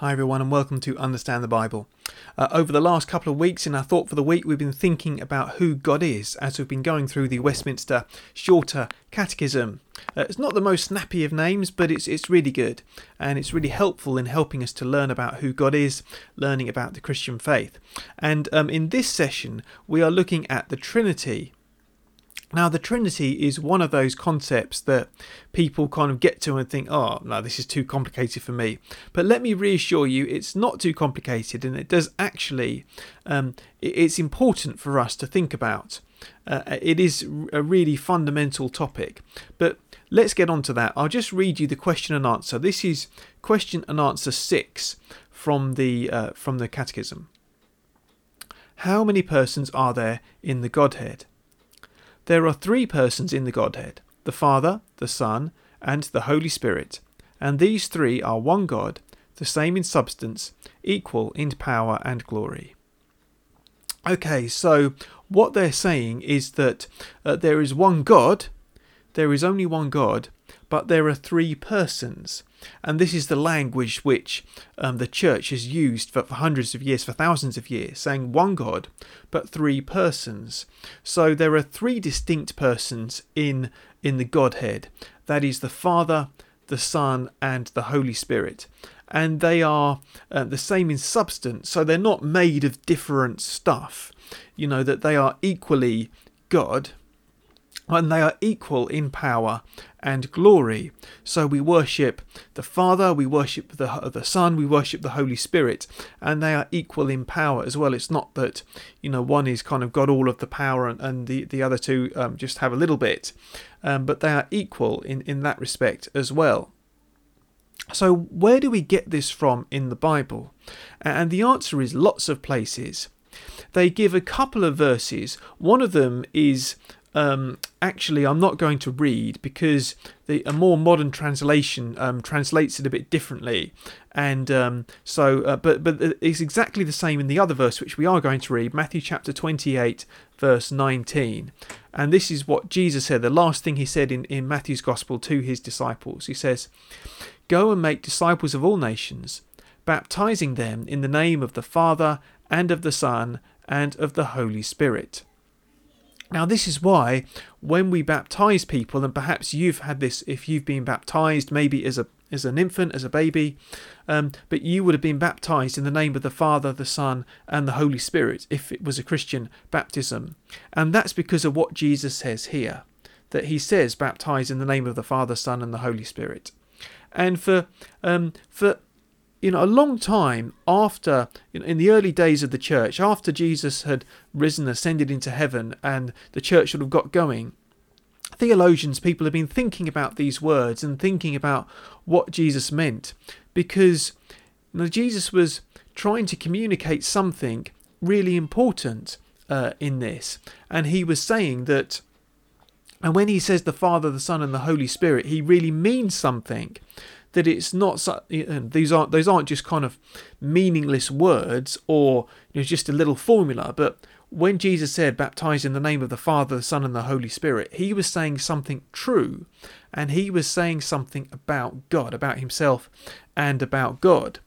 Hi, everyone, and welcome to Understand the Bible. Uh, over the last couple of weeks in our Thought for the Week, we've been thinking about who God is as we've been going through the Westminster Shorter Catechism. Uh, it's not the most snappy of names, but it's, it's really good and it's really helpful in helping us to learn about who God is, learning about the Christian faith. And um, in this session, we are looking at the Trinity. Now, the Trinity is one of those concepts that people kind of get to and think, oh, no, this is too complicated for me. But let me reassure you, it's not too complicated, and it does actually, um, it's important for us to think about. Uh, it is a really fundamental topic. But let's get on to that. I'll just read you the question and answer. This is question and answer six from the uh, from the Catechism. How many persons are there in the Godhead? There are three persons in the Godhead the Father, the Son, and the Holy Spirit, and these three are one God, the same in substance, equal in power and glory. Okay, so what they're saying is that uh, there is one God, there is only one God, but there are three persons. And this is the language which um, the church has used for, for, hundreds of years, for thousands of years, saying one God, but three persons. So there are three distinct persons in, in the Godhead that is, the Father, the Son, and the Holy Spirit. And they are uh, the same in substance, so they're not made of different stuff. You know, that they are equally God, and they are equal in power and glory. So we worship the Father, we worship the, the Son, we worship the Holy Spirit, and they are equal in power as well. It's not that, you know, one is kind of got all of the power and, and the, the other two um, just have a little bit, um, but they are equal in, in that respect as well. So, where do we get this from in the Bible? And the answer is lots of places. They give a couple of verses. One of them is um, actually I'm not going to read because the, a more modern translation um, translates it a bit differently, and um, so uh, but but it's exactly the same in the other verse which we are going to read, Matthew chapter 28 verse 19, and this is what Jesus said. The last thing he said in in Matthew's gospel to his disciples, he says, "Go and make disciples of all nations." Baptizing them in the name of the Father and of the Son and of the Holy Spirit now, this is why when we baptize people, and perhaps you've had this if you've been baptized, maybe as a as an infant, as a baby, um, but you would have been baptized in the name of the Father, the Son, and the Holy Spirit if it was a Christian baptism. And that's because of what Jesus says here that he says, baptize in the name of the Father, Son, and the Holy Spirit. And for um, for you know, a long time after, you know, in the early days of the church, after Jesus had risen, ascended into heaven, and the church sort of got going, theologians, people have been thinking about these words and thinking about what Jesus meant, because you know, Jesus was trying to communicate something really important uh, in this, and he was saying that. And when he says the Father, the Son, and the Holy Spirit, he really means something that it's not these aren't those aren't just kind of meaningless words or you know, just a little formula but when Jesus said baptize in the name of the Father the Son and the Holy Spirit he was saying something true and he was saying something about God about himself and about God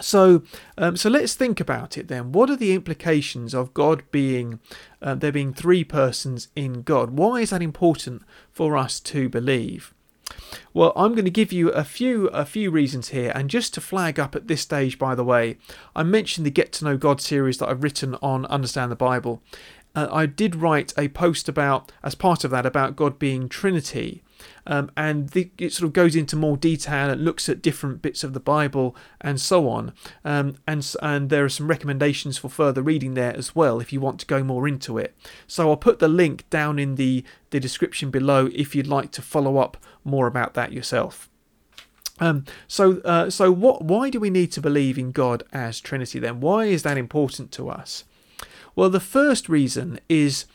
so, um, so let's think about it then. What are the implications of God being uh, there being three persons in God? Why is that important for us to believe? Well, I'm going to give you a few a few reasons here, and just to flag up at this stage, by the way, I mentioned the Get to Know God series that I've written on Understand the Bible. Uh, I did write a post about, as part of that, about God being Trinity, um, and the, it sort of goes into more detail and looks at different bits of the Bible and so on. Um, and and there are some recommendations for further reading there as well if you want to go more into it. So I'll put the link down in the the description below if you'd like to follow up more about that yourself. Um, so, uh, so what? Why do we need to believe in God as Trinity? Then, why is that important to us? Well, the first reason is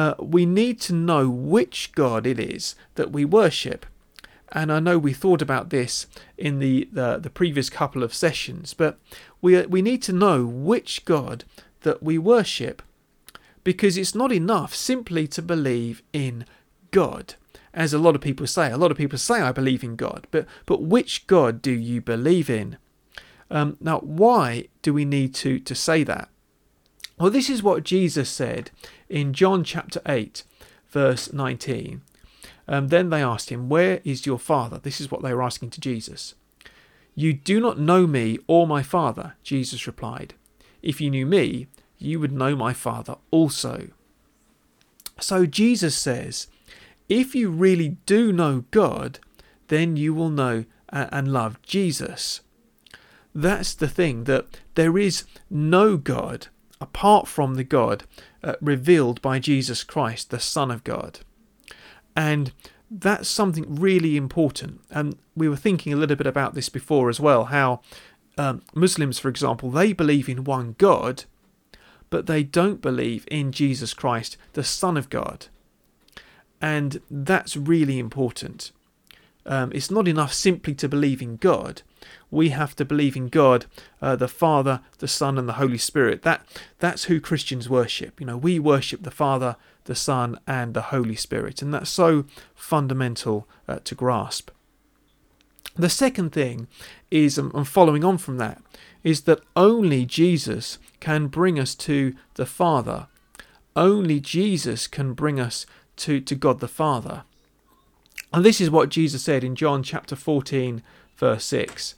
uh, we need to know which God it is that we worship. And I know we thought about this in the, the, the previous couple of sessions, but we, we need to know which God that we worship because it's not enough simply to believe in God. As a lot of people say, a lot of people say, I believe in God, but, but which God do you believe in? Um, now, why do we need to, to say that? Well, this is what Jesus said in John chapter 8, verse 19. Um, then they asked him, Where is your Father? This is what they were asking to Jesus. You do not know me or my Father, Jesus replied. If you knew me, you would know my Father also. So Jesus says, if you really do know God, then you will know and love Jesus. That's the thing, that there is no God apart from the God uh, revealed by Jesus Christ, the Son of God. And that's something really important. And we were thinking a little bit about this before as well how um, Muslims, for example, they believe in one God, but they don't believe in Jesus Christ, the Son of God. And that's really important. Um, it's not enough simply to believe in God. We have to believe in God, uh, the Father, the Son, and the Holy Spirit. That that's who Christians worship. You know, we worship the Father, the Son, and the Holy Spirit, and that's so fundamental uh, to grasp. The second thing is, um, and following on from that, is that only Jesus can bring us to the Father. Only Jesus can bring us to, to God the Father. And this is what Jesus said in John chapter 14, verse 6.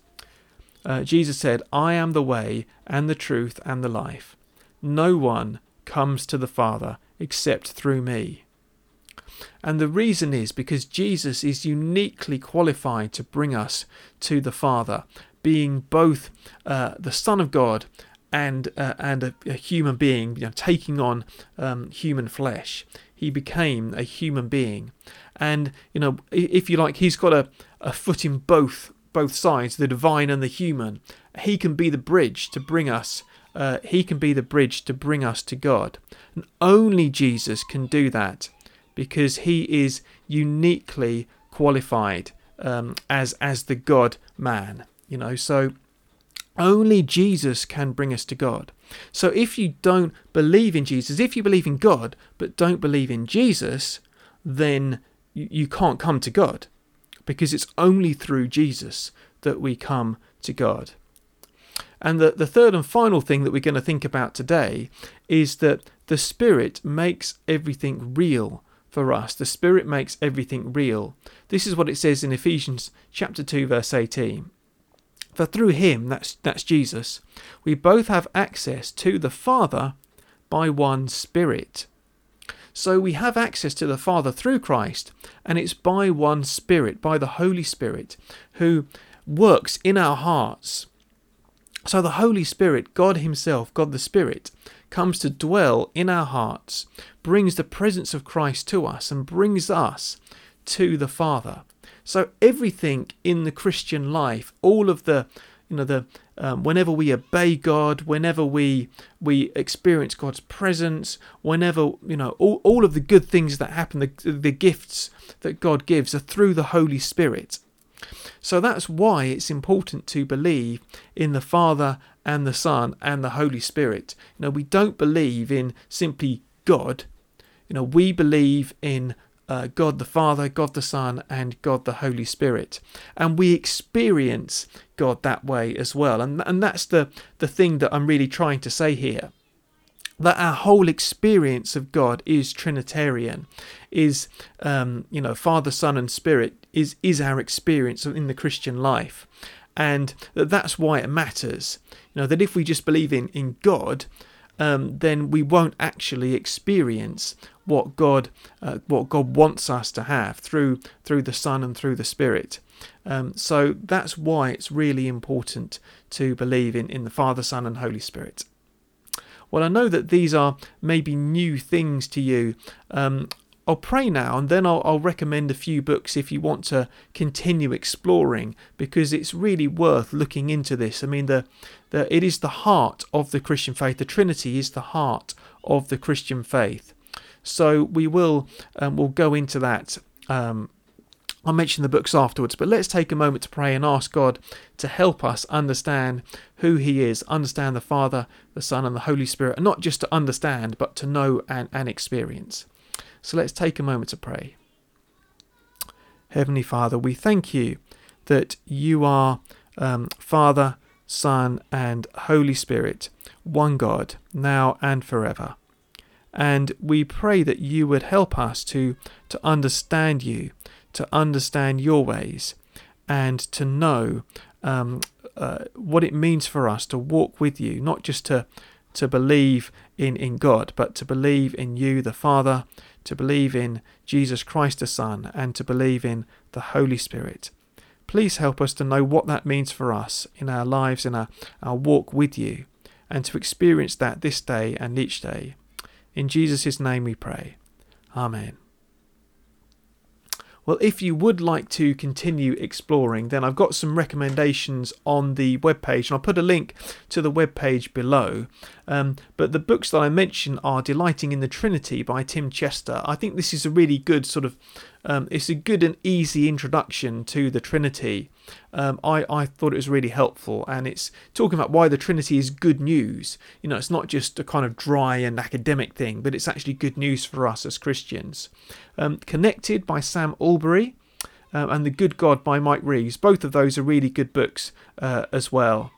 Uh, Jesus said, I am the way and the truth and the life. No one comes to the Father except through me. And the reason is because Jesus is uniquely qualified to bring us to the Father, being both uh, the Son of God and uh, and a, a, human being, you know, taking on um, human flesh. He became a human being, and you know, if you like, he's got a, a foot in both both sides, the divine and the human. He can be the bridge to bring us. Uh, he can be the bridge to bring us to God, and only Jesus can do that because he is uniquely qualified um, as as the God man. You know, so only Jesus can bring us to God. So if you don't believe in Jesus, if you believe in God but don't believe in Jesus, then you can't come to God because it's only through Jesus that we come to God. And the, the third and final thing that we're going to think about today is that the Spirit makes everything real for us. The Spirit makes everything real. This is what it says in Ephesians chapter 2 verse 18. For through him, that's, that's Jesus, we both have access to the Father by one Spirit. So we have access to the Father through Christ, and it's by one Spirit, by the Holy Spirit, who works in our hearts. So the Holy Spirit, God Himself, God the Spirit, comes to dwell in our hearts, brings the presence of Christ to us, and brings us to the Father. So everything in the Christian life, all of the, you know, the um, whenever we obey God, whenever we we experience God's presence, whenever you know all, all of the good things that happen, the the gifts that God gives are through the Holy Spirit. So that's why it's important to believe in the Father and the Son and the Holy Spirit. You know, we don't believe in simply God. You know, we believe in uh, God the Father, God the Son, and God the Holy Spirit. And we experience God that way as well. And, and that's the, the thing that I'm really trying to say here. That our whole experience of God is Trinitarian, is um, you know Father, Son, and Spirit is is our experience in the Christian life, and that that's why it matters. You know that if we just believe in in God, um, then we won't actually experience what God uh, what God wants us to have through through the Son and through the Spirit. Um, so that's why it's really important to believe in, in the Father, Son, and Holy Spirit. Well, I know that these are maybe new things to you. Um, I'll pray now and then I'll, I'll, recommend a few books if you want to continue exploring because it's really worth looking into this. I mean, the, the, it is the heart of the Christian faith. The Trinity is the heart of the Christian faith. So we will um, we'll go into that. Um, I'll mention the books afterwards, but let's take a moment to pray and ask God to help us understand who He is, understand the Father, the Son, and the Holy Spirit, and not just to understand, but to know and, and experience. So let's take a moment to pray. Heavenly Father, we thank you that you are um, Father, Son, and Holy Spirit, one God, now and forever. And we pray that you would help us to, to understand you, to understand your ways, and to know um, uh, what it means for us to walk with you, not just to, to believe in, in God, but to believe in you, the Father, to believe in Jesus Christ, the Son, and to believe in the Holy Spirit. Please help us to know what that means for us in our lives, in our, our walk with you, and to experience that this day and each day. In Jesus' name we pray. Amen. Well, if you would like to continue exploring, then I've got some recommendations on the webpage, and I'll put a link to the webpage below. Um, but the books that I mention are Delighting in the Trinity by Tim Chester. I think this is a really good sort of um, it's a good and easy introduction to the Trinity. Um, I, I thought it was really helpful, and it's talking about why the Trinity is good news. You know, it's not just a kind of dry and academic thing, but it's actually good news for us as Christians. Um, Connected by Sam Allberry Um, and The Good God by Mike Reeves. Both of those are really good books uh, as well.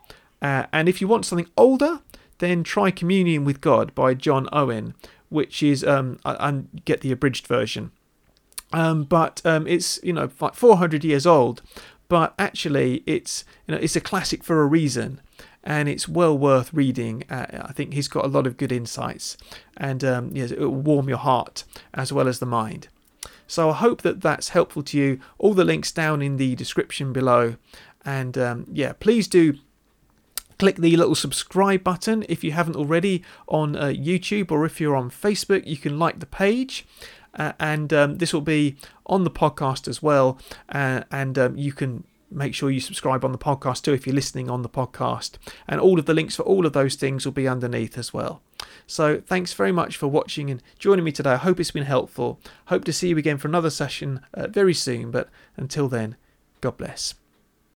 Uh, and if you want something older, then try Communion with God by John Owen, which is, um, and get the abridged version. Um, but um, it's you know like 400 years old, but actually it's you know it's a classic for a reason, and it's well worth reading. Uh, I think he's got a lot of good insights, and um, yes, it will warm your heart as well as the mind. So I hope that that's helpful to you. All the links down in the description below, and um, yeah, please do click the little subscribe button if you haven't already on uh, YouTube or if you're on Facebook you can like the page uh, and um, this will be on the podcast as well. Uh, and um, you can make sure you subscribe on the podcast too if you're listening on the podcast. And all of the links for all of those things will be underneath as well. So thanks very much for watching and joining me today. I hope it's been helpful. Hope to see you again for another session uh, very soon. But until then, God bless.